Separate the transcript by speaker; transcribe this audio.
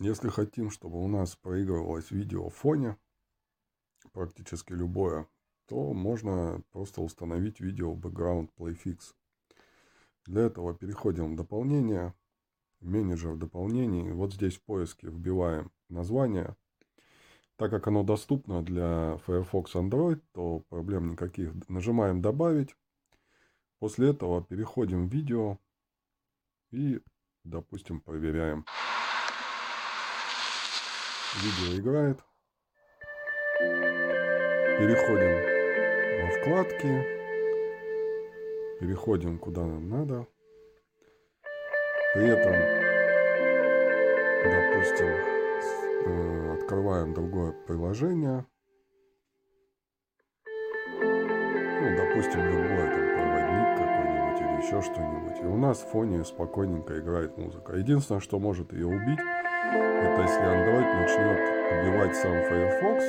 Speaker 1: Если хотим, чтобы у нас проигрывалось видео в фоне, практически любое, то можно просто установить видео Background Playfix. Для этого переходим в дополнение, менеджер дополнений. Вот здесь в поиске вбиваем название. Так как оно доступно для Firefox Android, то проблем никаких. Нажимаем «Добавить». После этого переходим в видео и, допустим, проверяем. Видео играет. Переходим во вкладки. Переходим куда нам надо. При этом, допустим, э, открываем другое приложение. Ну, допустим, любое там проводник какой-нибудь или еще что-нибудь. И у нас в фоне спокойненько играет музыка. Единственное, что может ее убить, это если Android начнет убивать сам Firefox,